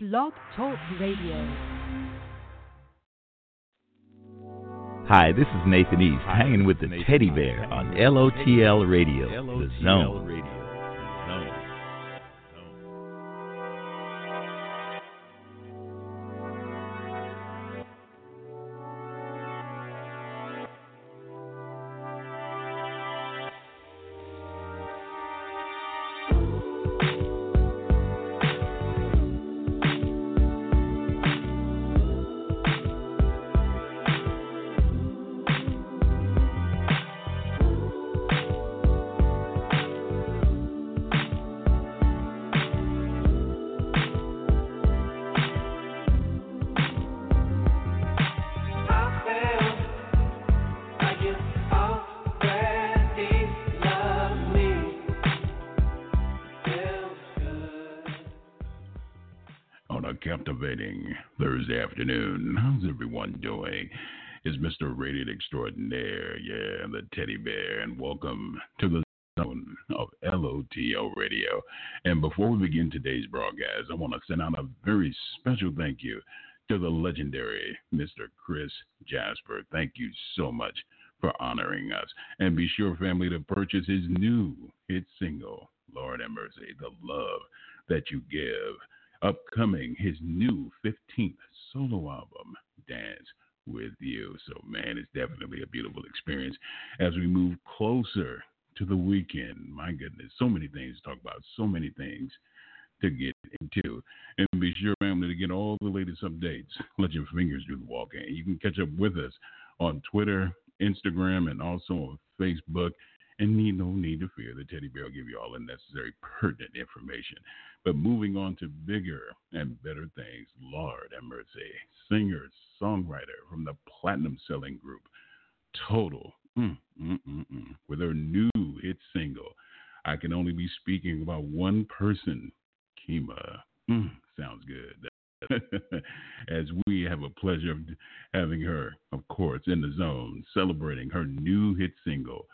Blog Talk Radio. Hi, this is Nathan East, hanging with the teddy bear on LOTL Radio, The Zone. on Extraordinaire, yeah, the teddy bear, and welcome to the zone of LOTL Radio. And before we begin today's broadcast, I want to send out a very special thank you to the legendary Mr. Chris Jasper. Thank you so much for honoring us. And be sure, family, to purchase his new hit single, Lord have mercy, The Love That You Give upcoming his new 15th solo album, Dance with You. So, man, it's definitely a beautiful experience as we move closer to the weekend. My goodness, so many things to talk about, so many things to get into. And be sure, family, to get all the latest updates. Let your fingers do the walking. You can catch up with us on Twitter, Instagram, and also on Facebook. And need no need to fear, the teddy bear will give you all the necessary pertinent information. But moving on to bigger and better things, Lord have mercy. Singer, songwriter from the platinum selling group Total, mm, mm, mm, mm, with her new hit single, I Can Only Be Speaking About One Person, Kima. Sounds good. As we have a pleasure of having her, of course, in the zone, celebrating her new hit single,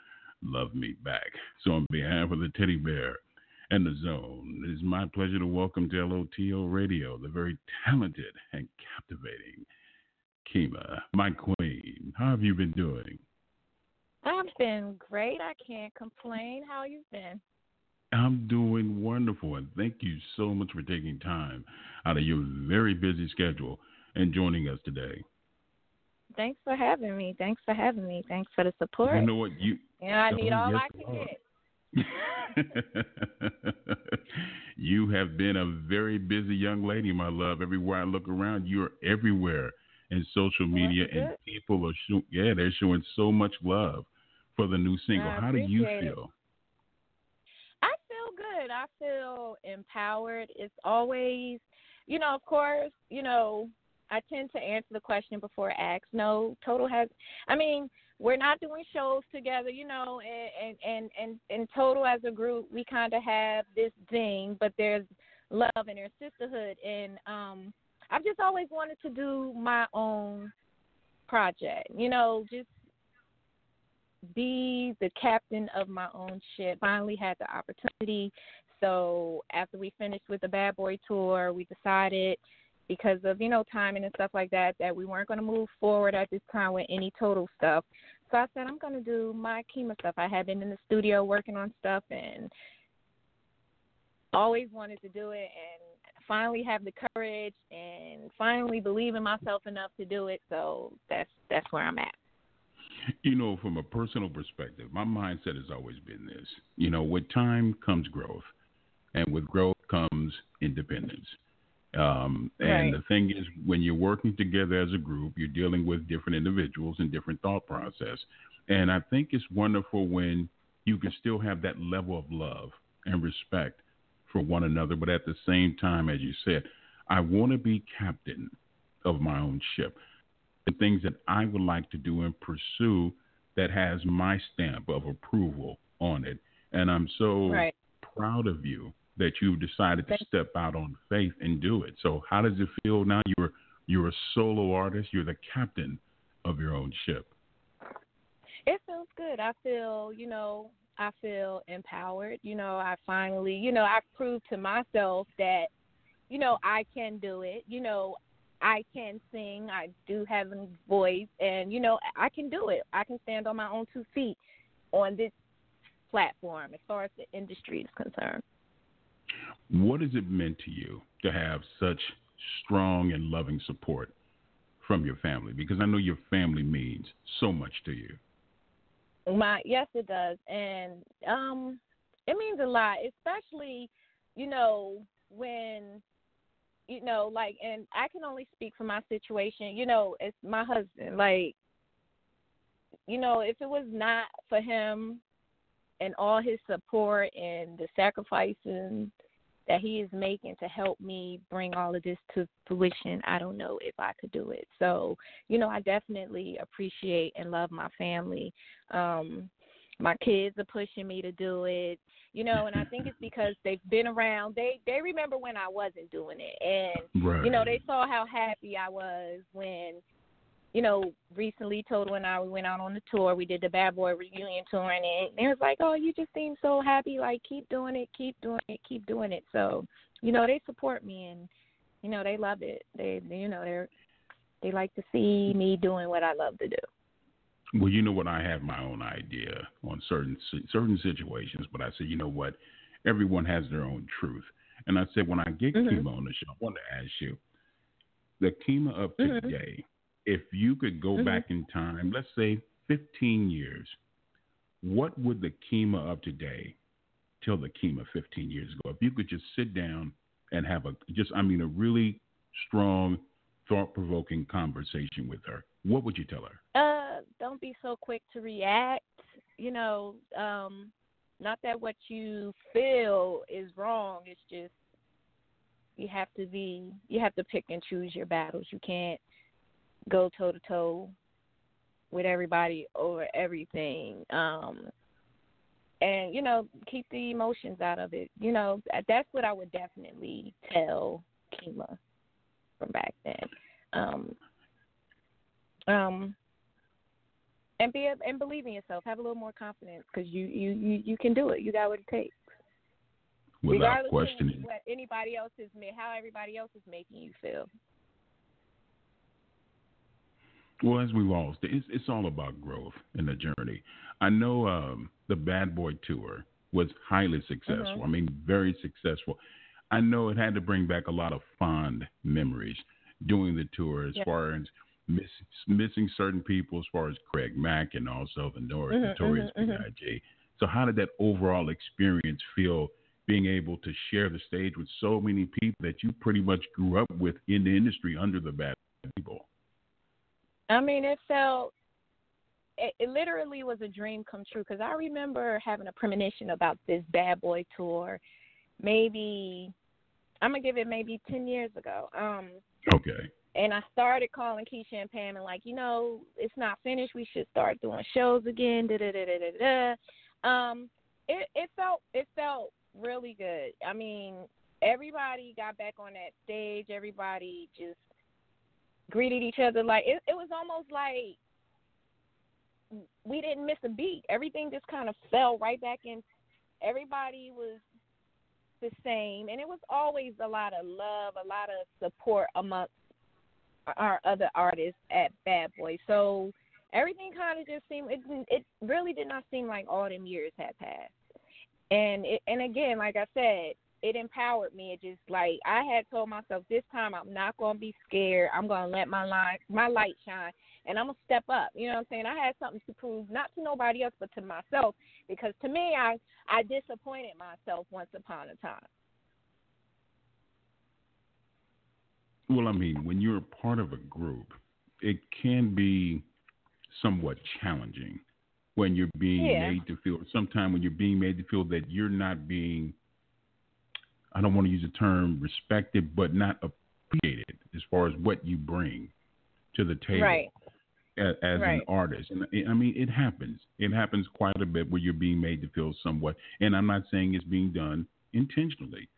Love Me Back. So, on behalf of the teddy bear, and the zone. It is my pleasure to welcome to LOTL Radio the very talented and captivating Kima, my queen. How have you been doing? I've been great. I can't complain. How you been? I'm doing wonderful, and thank you so much for taking time out of your very busy schedule and joining us today. Thanks for having me. Thanks for having me. Thanks for the support. You know what you? Yeah, I need all I can get. you have been a very busy young lady, my love. Everywhere I look around, you're everywhere in social media, and people are show- yeah, they're showing so much love for the new single. How do you appreciate it. feel? I feel good. I feel empowered. It's always, you know, of course, you know, I tend to answer the question before asked. No, Total has. I mean, we're not doing shows together, you know, and and and and Total as a group, we kind of have this thing, but there's love and there's sisterhood, and um, I've just always wanted to do my own project, you know, just be the captain of my own ship. Finally had the opportunity. So after we finished with the Bad Boy tour, we decided because of, you know, timing and stuff like that, that we weren't going to move forward at this time with any total stuff. So I said, I'm going to do my Kima stuff. I had been in the studio working on stuff and always wanted to do it and finally have the courage and finally believe in myself enough to do it. So that's that's where I'm at. You know, from a personal perspective, my mindset has always been this. You know, with time comes growth, and with growth comes independence. Um, and Right. the thing is, when you're working together as a group, you're dealing with different individuals and different thought process. And I think it's wonderful when you can still have that level of love and respect for one another, but at the same time, as you said, I want to be captain of my own ship. The things that I would like to do and pursue that has my stamp of approval on it. And I'm so Right. proud of you that you've decided to step out on faith and do it. So how does it feel now you're you're a solo artist, you're the captain of your own ship? It feels good. I feel, you know, I feel empowered. You know, I finally, you know, I've proved to myself that, you know, I can do it. You know, I can sing. I do have a voice, and you know, I can do it. I can stand on my own two feet on this platform as far as the industry is concerned. What has it meant to you to have such strong and loving support from your family? Because I know your family means so much to you. My yes, it does, and um, it means a lot, especially you know when you know like, and I can only speak for my situation. You know, it's my husband. Like, you know, if it was not for him and all his support and the sacrifices that he is making to help me bring all of this to fruition, I don't know if I could do it. So, you know, I definitely appreciate and love my family. Um my kids are pushing me to do it. You know, and I think it's because they've been around. They they remember when I wasn't doing it and right. you know, they saw how happy I was when you know, recently Total and I we went out on the tour. We did the Bad Boy reunion tour, and it, it was like, oh, you just seem so happy. Like, keep doing it, keep doing it, keep doing it. So, you know, they support me, and you know, they love it. They, you know, they're they like to see me doing what I love to do. Well, you know what? I have my own idea on certain certain situations, but I said, you know what? Everyone has their own truth, and I said when I get mm-hmm. Kima on the show, I want to ask you the Kima of mm-hmm. today if you could go mm-hmm. back in time, let's say 15 years, what would the Kima of today tell the Kima 15 years ago? If you could just sit down and have a just, I mean, a really strong, thought-provoking conversation with her, what would you tell her? Uh, don't be so quick to react. You know, um, not that what you feel is wrong. It's just you have to be, you have to pick and choose your battles. You can't go toe to toe with everybody over everything. Um and you know, keep the emotions out of it. You know, that's what I would definitely tell Kima from back then. Um um and be and believe in yourself. Have a little more confidence because you, you you you can do it. You got what it takes. Without Regardless questioning. what anybody else is, how everybody else is making you feel. Well, as we've all said, it's, it's all about growth in the journey. I know um, the Bad Boy Tour was highly successful. Mm-hmm. I mean, very successful. I know it had to bring back a lot of fond memories doing the tour as far as miss, missing certain people, as far as Craig Mack and also the North, mm-hmm, Notorious mm-hmm, B.I.G. So, how did that overall experience feel? Being able to share the stage with so many people that you pretty much grew up with in the industry under the Bad People. I mean, it felt it, it literally was a dream come true because I remember having a premonition about this bad boy tour, maybe I'm gonna give it maybe ten years ago. Um, okay. And I started calling Keisha and Pam and like, you know, it's not finished. We should start doing shows again. Da da da da da da. Um, it it felt it felt really good. I mean, everybody got back on that stage. Everybody just greeted each other like it, it was almost like we didn't miss a beat. Everything just kind of fell right back in. Everybody was the same, and it was always a lot of love, a lot of support amongst our other artists at Bad Boy. So everything kind of just seemed it. It really did not seem like all them years had passed. And it, and again, like I said, it empowered me. It just like I had told myself this time I'm not gonna be scared. I'm gonna let my light my light shine and I'm gonna step up. You know what I'm saying? I had something to prove not to nobody else but to myself because to me I I disappointed myself once upon a time. Well, I mean, when you're part of a group, it can be somewhat challenging when you're being yeah. made to feel sometimes when you're being made to feel that you're not being I don't want to use the term respected, but not appreciated as far as what you bring to the table right. as, as right. an artist. And I mean, it happens. It happens quite a bit where you're being made to feel somewhat. And I'm not saying it's being done intentionally,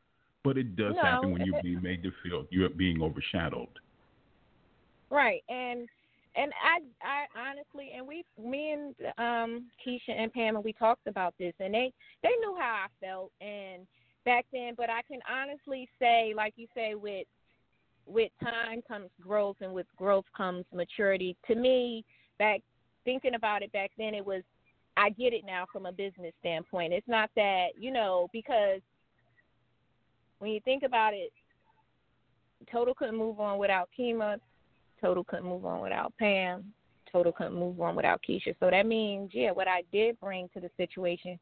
but it does no, happen when you're being made to feel you're being overshadowed. Right, and and I I honestly and we me and um Keisha and Pam and we talked about this and they they knew how I felt and back then. But I can honestly say, like you say, with with time comes growth, and with growth comes maturity. To me, back thinking about it back then, it was I get it now from a business standpoint. It's not that you know because when you think about it, Total couldn't move on without Kima. Total couldn't move on without Pam. Total couldn't move on without Keisha. So that means, yeah, what I did bring to the situation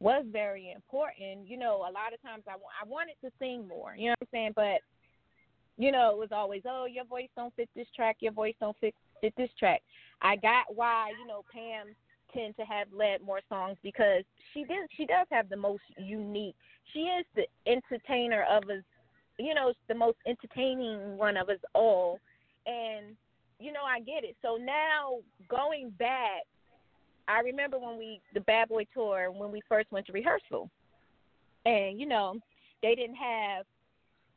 was very important. You know, a lot of times I, I wanted to sing more, you know what I'm saying? But, you know, it was always, oh, your voice don't fit this track, your voice don't fit, fit this track. I got why, you know, Pam tend to have led more songs because she did she does have the most unique she is the entertainer of us you know the most entertaining one of us all and you know I get it. So now going back, I remember when we the Bad Boy tour when we first went to rehearsal, and you know they didn't have,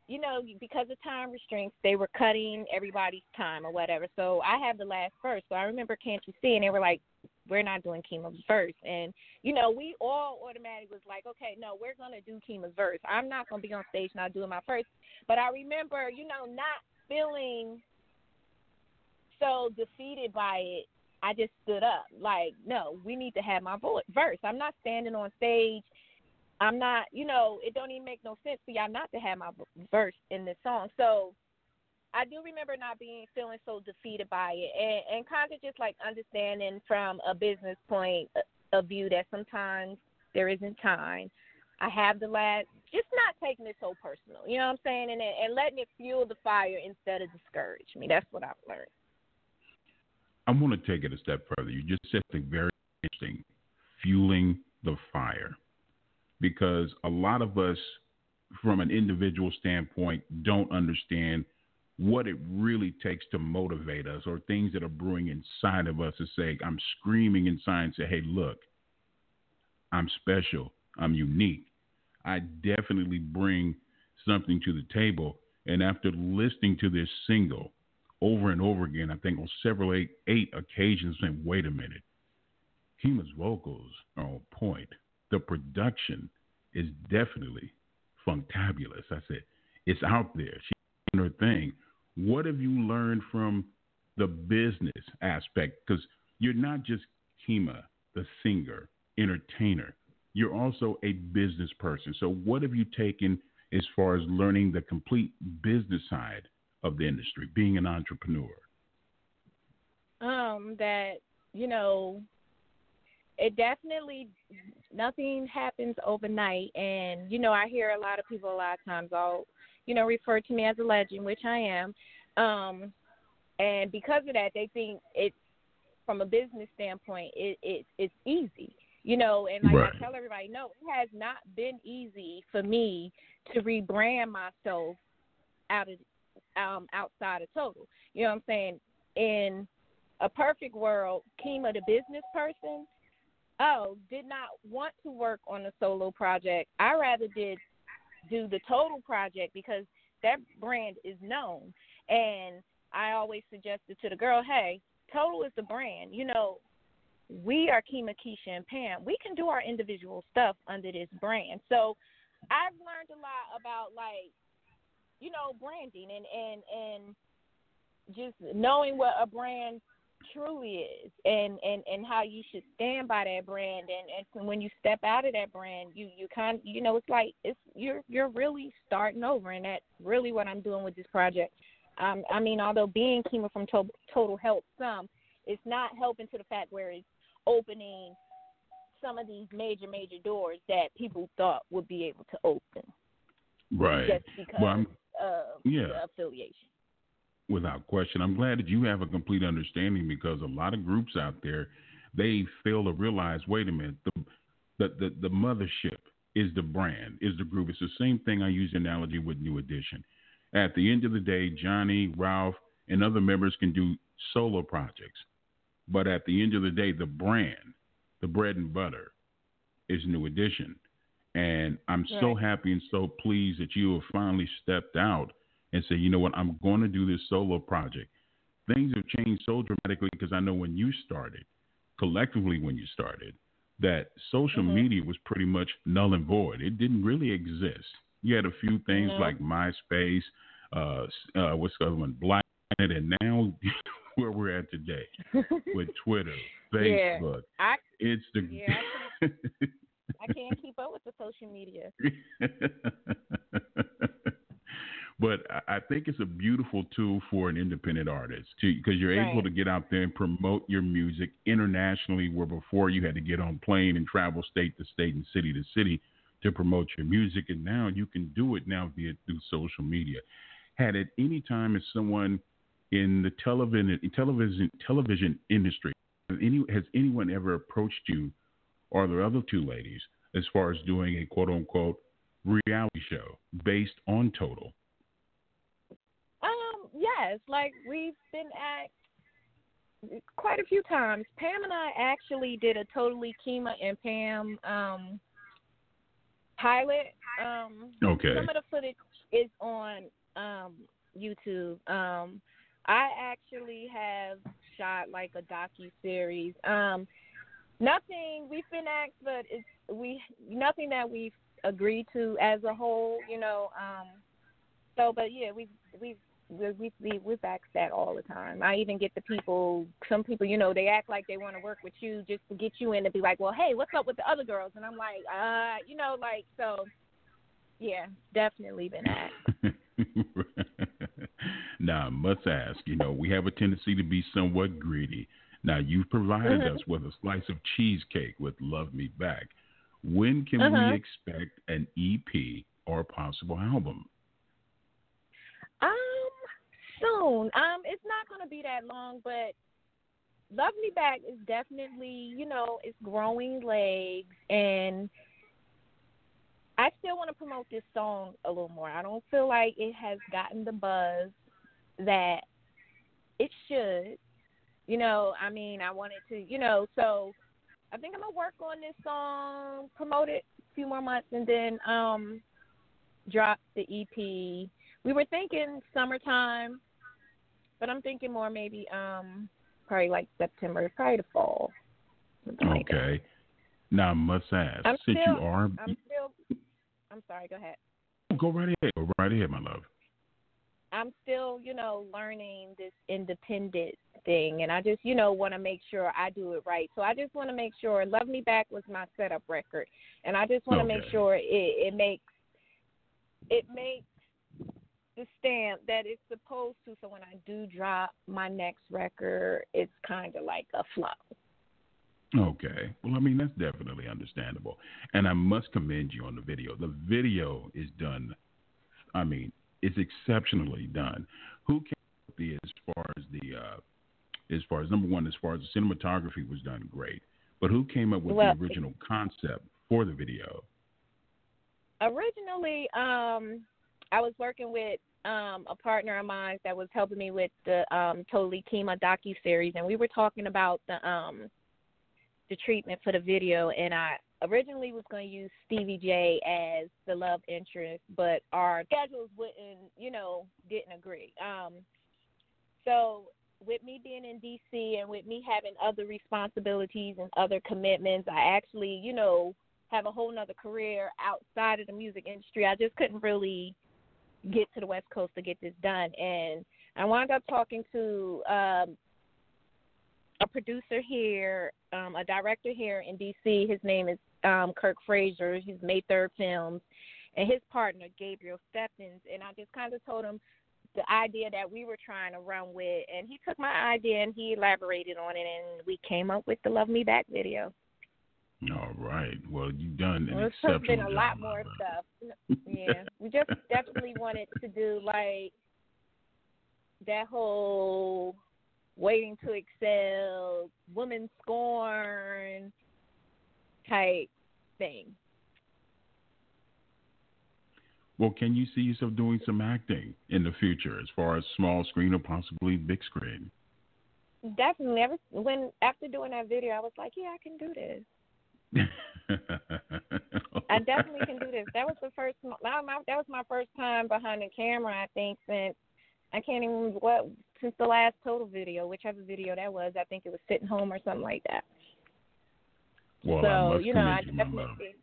you know, because of time restraints, they were cutting everybody's time or whatever. So I have the last verse. So I remember Can't You See, and they were like, we're not doing Kima's verse. And, you know, we all automatically was like, okay, no, we're going to do Kima's verse. I'm not going to be on stage not doing my first. But I remember, you know, not feeling so defeated by it, I just stood up. Like, no, we need to have my voice, verse. I'm not standing on stage. I'm not, you know, it don't even make no sense for y'all not to have my verse in this song. So I do remember not being feeling so defeated by it, and, and kind of just like understanding from a business point of view that sometimes there isn't time. I have the last, just not taking it so personal. You know what I'm saying? And and letting it fuel the fire instead of discourage me. That's what I've learned. I want to take it a step further. You just said something very interesting fueling the fire. Because a lot of us, from an individual standpoint, don't understand what it really takes to motivate us or things that are brewing inside of us to say, I'm screaming inside and say, hey, look, I'm special, I'm unique. I definitely bring something to the table. And after listening to this single, over and over again, I think on several eight, eight occasions, saying, wait a minute, Kima's vocals are on point. The production is definitely fantabulous. I said, it's out there. She's doing her thing. What have you learned from the business aspect? Because you're not just Kima, the singer, entertainer. You're also a business person. So, what have you taken as far as learning the complete business side of the industry, being an entrepreneur? Um, that you know, it definitely nothing happens overnight, and you know, I hear a lot of people a lot of times all, you know, refer to me as a legend, which I am. Um, and because of that, they think it's from a business standpoint, it, it it's easy, you know. And like right. I tell everybody, no, it has not been easy for me to rebrand myself out of um, outside of Total. You know what I'm saying? In a perfect world, Kima, the business person, oh, did not want to work on a solo project. I rather did do the Total project because that brand is known. And I always suggested to the girl, hey, Total is the brand. You know, we are Kima, Keisha, and Pam. We can do our individual stuff under this brand. So I've learned a lot about like you know, branding and and and just knowing what a brand truly is and and and how you should stand by that brand. And and when you step out of that brand you you kind you know it's like it's you're you're really starting over. And that's really what I'm doing with this project. Um I mean although being Kima from to- total helps some it's not helping to the fact where it's opening some of these major major doors that people thought would be able to open. Right. Just because well, uh, yeah. affiliation. Without question, I'm glad that you have a complete understanding because a lot of groups out there they fail to realize. Wait a minute, the the the, the mothership is the brand, is the group. It's the same thing I use analogy with New Edition. At the end of the day, Johnny, Ralph, and other members can do solo projects, but at the end of the day, the brand, the bread and butter, is New Edition. And I'm right. so happy and so pleased that you have finally stepped out and said, you know what, I'm going to do this solo project. Things have changed so dramatically because I know when you started, collectively when you started, that social Mhm. media was pretty much null and void. It didn't really exist. You had a few things like MySpace, uh, uh, what's the other one, Black, and now where we're at today with Twitter, Yeah. Facebook, I Instagram. Yeah, I can't keep up with the social media. but I- I think it's a beautiful tool for an independent artist because you're able to get out there and promote your music internationally, where before you had to get on plane and travel state to state and city to city to promote your music, and now you can do it now via through social media. Had at any time as someone in the television television television industry, any has anyone ever approached you or the other two ladies as far as doing a quote unquote reality show based on Total? Um, yes, like we've been at quite a few times. Pam and I actually did a totally Kima and Pam um pilot. Um Okay. some of the footage is on um YouTube. Um I actually have shot like a docu series. Um nothing we've been asked but it's we nothing that we've agreed to as a whole, you know, um so but yeah, we've we've we we we we've asked that all the time. I even get the people some people, you know, they act like they want to work with you just to get you in to be like, Well, hey, what's up with the other girls? And I'm like, uh, you know, like so yeah, definitely been asked. now, I must ask, you know, we have a tendency to be somewhat greedy. Now, you've provided Mhm. us with a slice of cheesecake with Love Me Back. When can Uh-huh. we expect an EP or a possible album? Um, soon. Um, it's not gonna be that long, but Love Me Back is definitely, you know, it's growing legs, and I still want to promote this song a little more. I don't feel like it has gotten the buzz that it should. You know, I mean, I wanted to, you know, so I think I'm gonna work on this song, promote it a few more months, and then um drop the EP. We were thinking summertime, but I'm thinking more maybe um probably like September, probably the fall. something like. Okay. Now, I must ask, I'm since still- you are, I'm still. I'm sorry. Go ahead. go right ahead. Go right ahead, my love. I'm still, you know, learning this independent thing, and I just, you know, want to make sure I do it right. So I just want to make sure "Love Me Back" was my setup record, and I just want to make sure it, it makes it makes the stamp that it's supposed to. So when I do drop my next record, it's kind of like a flow. Okay. Well, I mean, that's definitely understandable. And I must commend you on the video. The video is done, I mean, it's exceptionally done. Who came up the, as far as the, uh, as far as number one, as far as the cinematography was done great. But who came up with Well, the original concept for the video? originally um I was working with um a partner of mine that was helping me with the um Totally Kima docu series and we were talking about the um the treatment for the video and I originally was going to use Stevie J as the love interest but our schedules wouldn't you know didn't agree um so with me being in DC and with me having other responsibilities and other commitments I actually you know have a whole nother career outside of the music industry. I just couldn't really get to the West Coast to get this done. And I wound up talking to um, a producer here, um, a director here in DC. His name is um, Kirk Fraser. He's made Third Films, and his partner Gabriel Stephens. And I just kind of told him the idea that we were trying to run with, and he took my idea and he elaborated on it, and we came up with the Love Me Back video. All right. Well, you've done an Well, exceptional been a job. lot more stuff. Yeah, we just definitely wanted to do like that whole waiting to exhale, woman scorn type thing. Well, can you see yourself doing some acting in the future as far as small screen or possibly big screen? Definitely. Ever when after doing that video, I was like, yeah, I can do this. I definitely can do this. That was the first. That was my, that was my first time behind the camera. I think since I can't even remember what since the last total video, whichever video that was. I think it was sitting home or something like that. Well, so you know, I my definitely.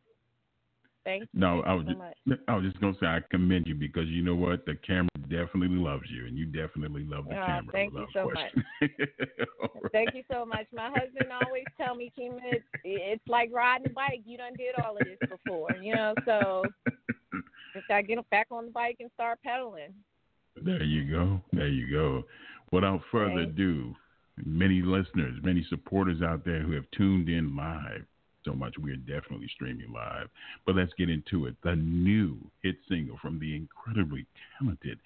Thank you. No, I was so just, much. I was just gonna say I commend you because you know what, the camera definitely loves you, and you definitely love the Oh, camera. thank you so question. All right. Thank you so much. My husband always tell me, Kima, it's, it's like riding a bike. You done did all of this before, you know. So just gotta get back on the bike and start pedaling. There you go. There you go. Without further ado, many listeners, many supporters out there who have tuned in live so much. We are definitely streaming live. But let's get into it. The new hit single from the incredibly talented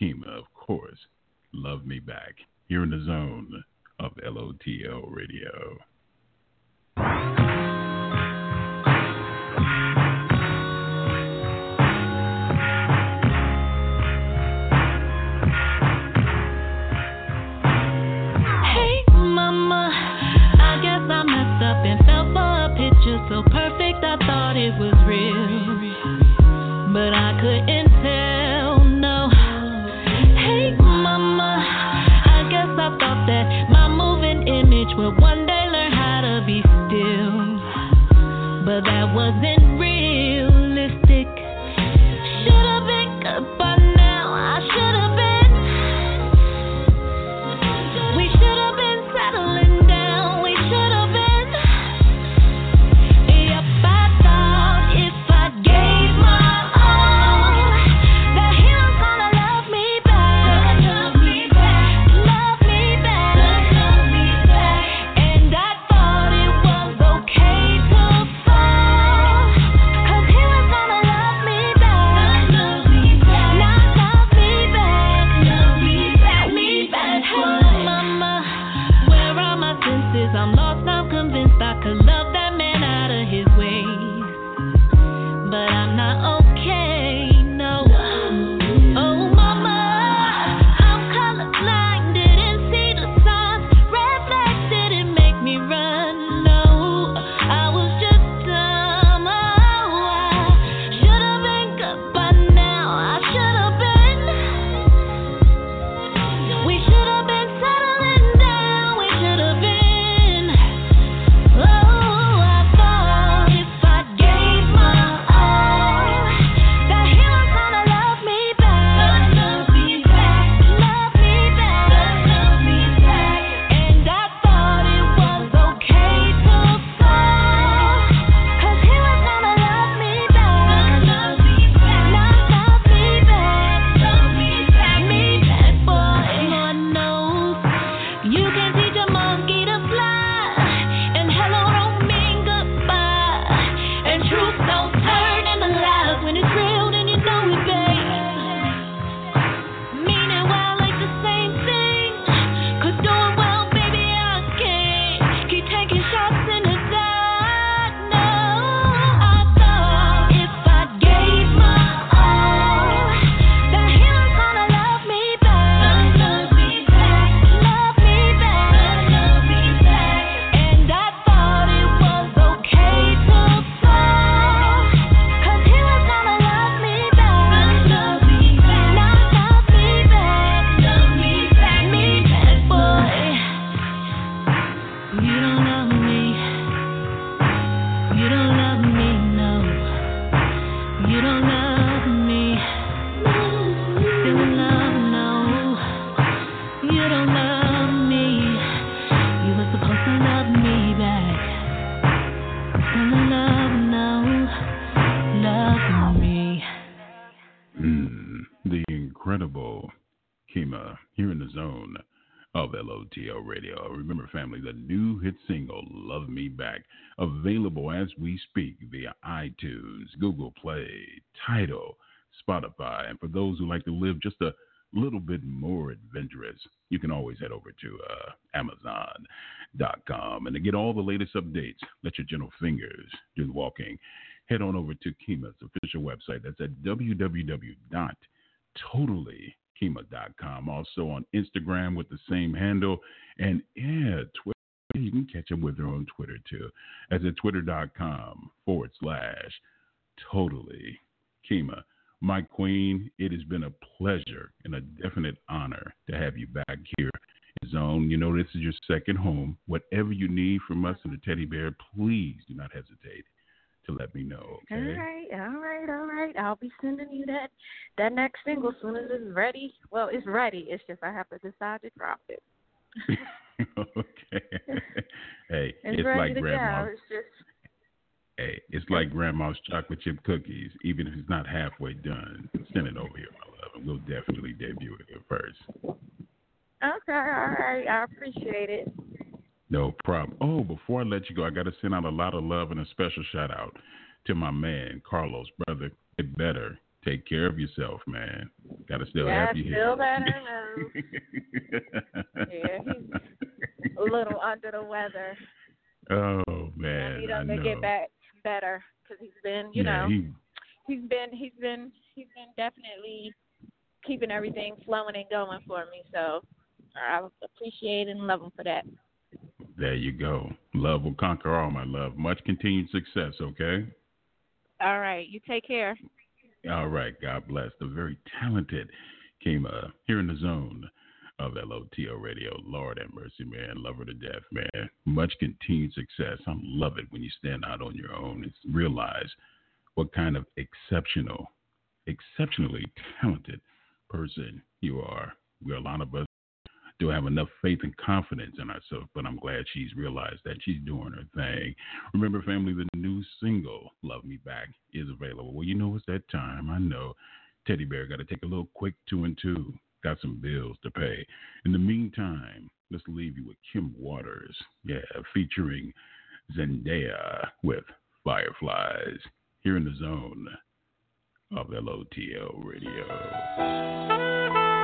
Kima, of course, Love Me Back, here in the zone of LOTL Radio. Radio. Remember, family, the new hit single, Love Me Back, available as we speak via iTunes, Google Play, Tidal, Spotify. And for those who like to live just a little bit more adventurous, you can always head over to uh, Amazon.com. And to get all the latest updates, let your gentle fingers do the walking. Head on over to Kima's official website. That's at www.totallykima.com. Also on Instagram with the same handle. And yeah, Twitter. You can catch up with her on Twitter too. As at twitter.com forward slash totally Kima. My queen, it has been a pleasure and a definite honor to have you back here in zone. You know, this is your second home. Whatever you need from us and the teddy bear, please do not hesitate to let me know. All Okay. right, all right, all right. I'll be sending you that that next single as soon as it's ready. Well, it's ready. It's just I have to decide to drop it. okay. hey, It's, it's like grandma. It's just Hey, it's like grandma's chocolate chip cookies. Even if it's not halfway done, send it over here, my love, and we'll definitely debut it here first. okay. All right, I appreciate it. No problem. Oh, before I let you go, I got to send out a lot of love and a special shout out to my man, Carlos. Brother, get better. Take care of yourself, man. Got to still Yeah, have you feel here. better Yeah, he's a little under the weather. oh, I man. need I him to get back better because he's been, you yeah, know, he, he's been, he's been, he's been definitely keeping everything flowing and going for me. So I appreciate and love him for that. There you go. Love will conquer all, my love. Much continued success, okay? All right, you take care. All right, God bless. The very talented came uh, here in the zone of LOTL Radio. Lord have mercy, man. Love her to death, man. Much continued success. I love it when you stand out on your own and realize what kind of exceptional, exceptionally talented person you are. Where a lot of us don't have enough faith and confidence in ourselves, but I'm glad she's realized that she's doing her thing. Remember, family, the new single, Love Me Back, is available. Well, you know it's that time. I know. Teddy Bear got to take a little quick two and two. Got some bills to pay. In the meantime, let's leave you with Kim Waters. Yeah, featuring Zendaya with Fireflies here in the zone of LOTL Radio.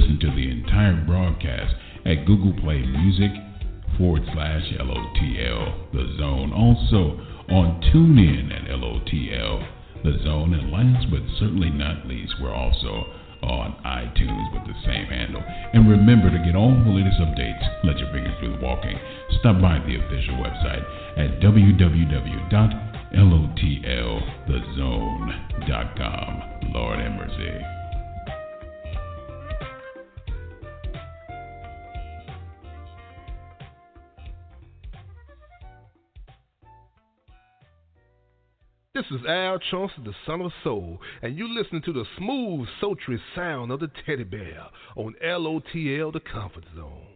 Listen to the entire broadcast at Google Play Music forward slash LOTL The Zone. Also on TuneIn at LOTL The Zone. And last but certainly not least, we're also on iTunes with the same handle. And remember to get all the latest updates, let your fingers do the walking. Stop by the official website at www.lotlthezone.com. Lord have mercy. This is Al Chauncey, the son of soul, and you listen to the smooth, sultry sound of the teddy bear on LOTL, the comfort zone.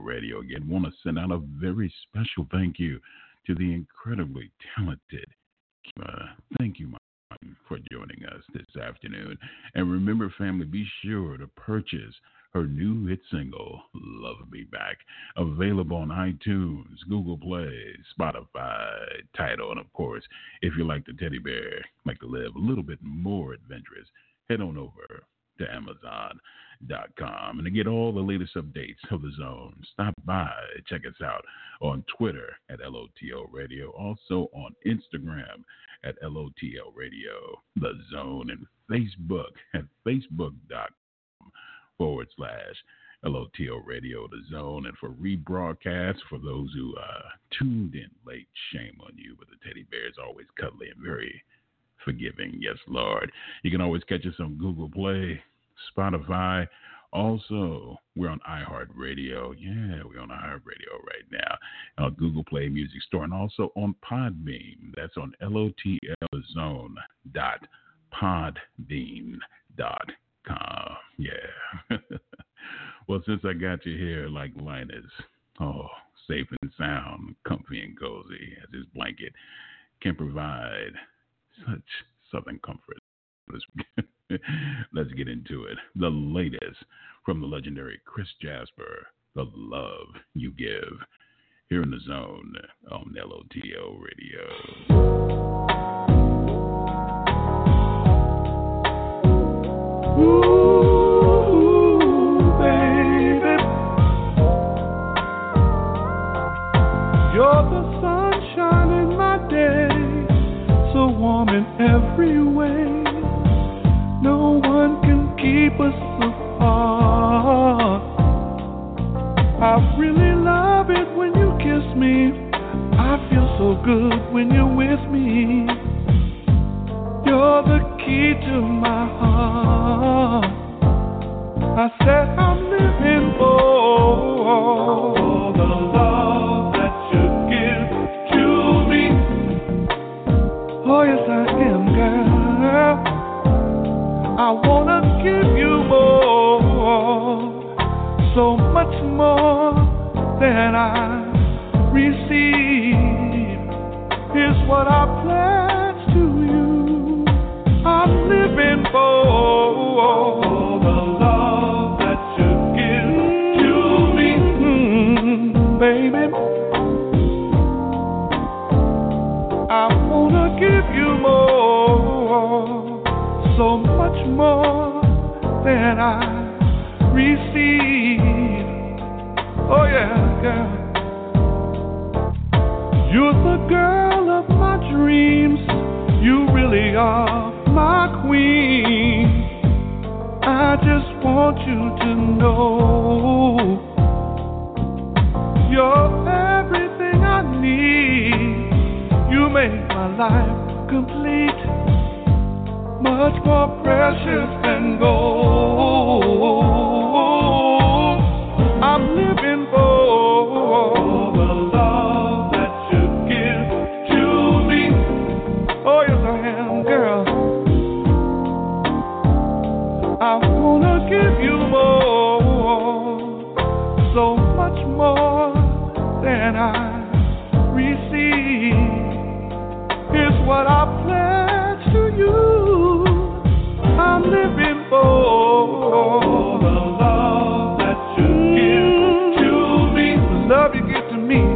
Radio. Again, want to send out a very special thank you to the incredibly talented. Uh, thank you, for joining us this afternoon. And remember, family, be sure to purchase her new hit single, Love Me Back, available on iTunes, Google Play, Spotify, Tidal, and of course, if you like the teddy bear, like to live a little bit more adventurous, head on over to Amazon.com. And to get all the latest updates of the zone, stop by, check us out on Twitter at LOTL Radio, also on Instagram at LOTL Radio, the zone, and Facebook at Facebook.com forward slash LOTL Radio, the zone. And for rebroadcast, for those who uh, tuned in late, shame on you. But the teddy bear is always cuddly and very forgiving. Yes, Lord. You can always catch us on Google Play, Spotify. Also, we're on iHeartRadio. Yeah, we're on iHeartRadio right now. On Google Play Music Store and also on Podbean. That's on lotlzone.podbean.com. Yeah. well, since I got you here like Linus, oh, safe and sound, comfy and cozy, as his blanket can provide such southern comfort. Let's, get into it. The latest from the legendary Chris Jasper, The Love You Give, here in the zone on LOTL Radio. Ooh, every way. No one can keep us apart. I really love it when you kiss me. I feel so good when you're with me. You're the key to my heart.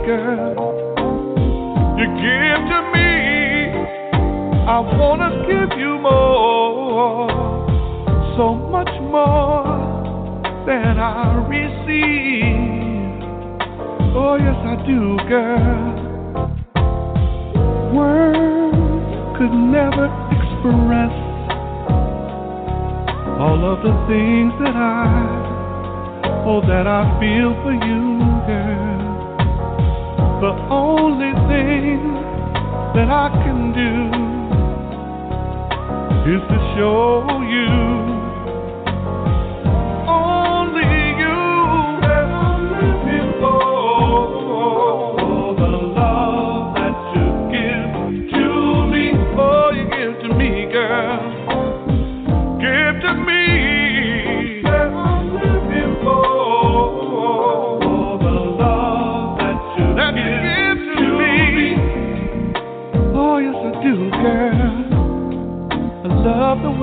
girl. You give to me, I wanna give you more, so much more than I receive. Oh, yes, I do, girl. Words could never express all of the things that I, oh, that I feel for you, girl the only thing that I can do is to show you.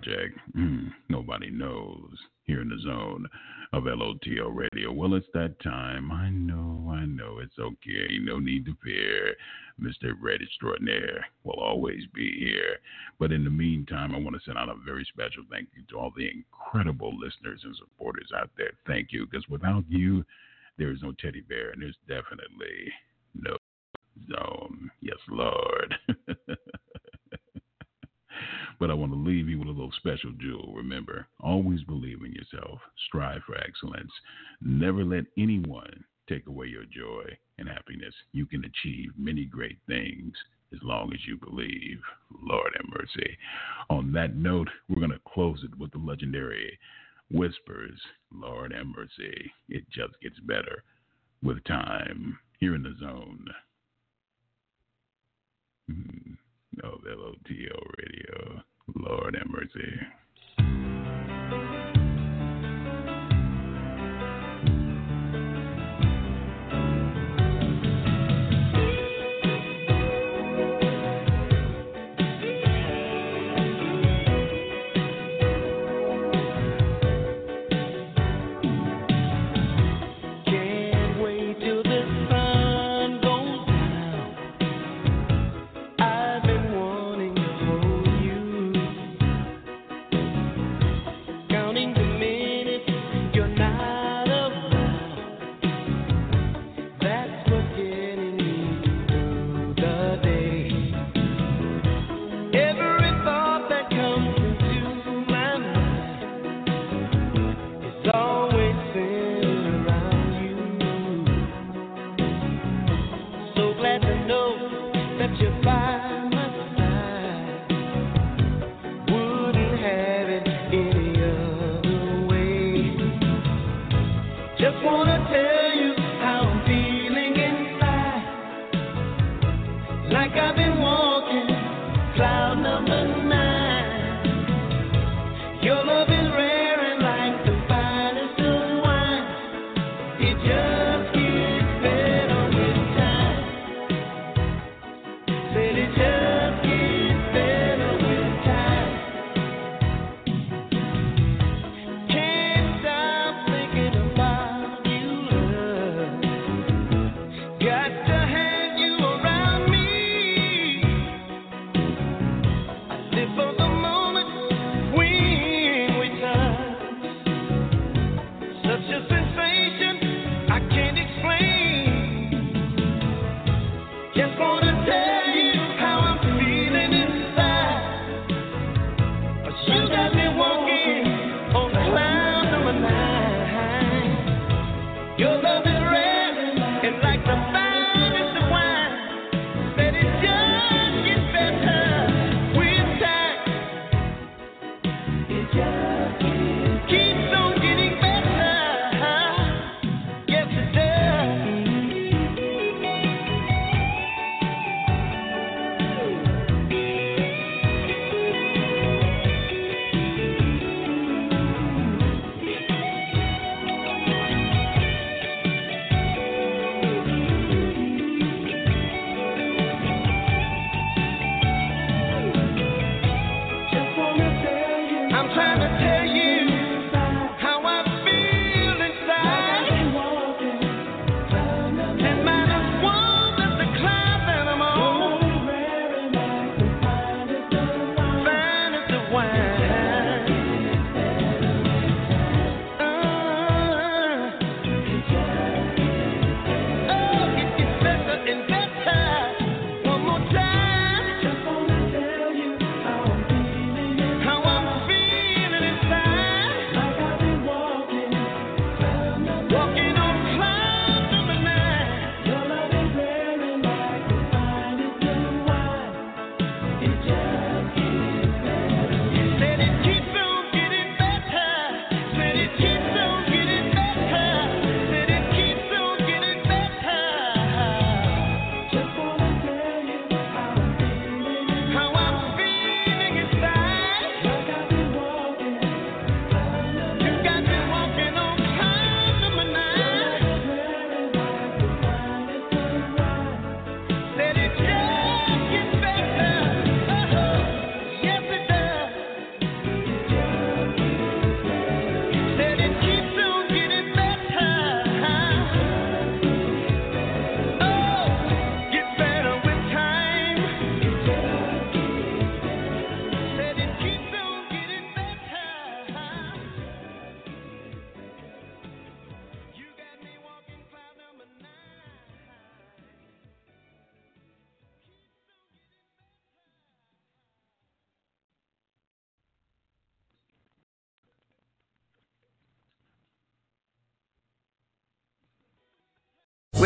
project. Hmm, nobody knows. Here in the zone of LOTL radio. Well, it's that time. I know, I know. It's okay. No need to fear. Mr. Red Extraordinaire will always be here. But in the meantime, I want to send out a very special thank you to all the incredible listeners and supporters out there. Thank you. Because without you, there is no teddy bear, and there's definitely no zone. Yes, Lord. but I want to leave you with a little special jewel. Remember, always believe in yourself, strive for excellence, never let anyone take away your joy and happiness. You can achieve many great things as long as you believe. Lord have mercy. On that note, we're going to close it with the legendary Whispers. Lord have mercy. It just gets better with time here in the zone. Hmm. Of LOTL Radio. Lord have mercy.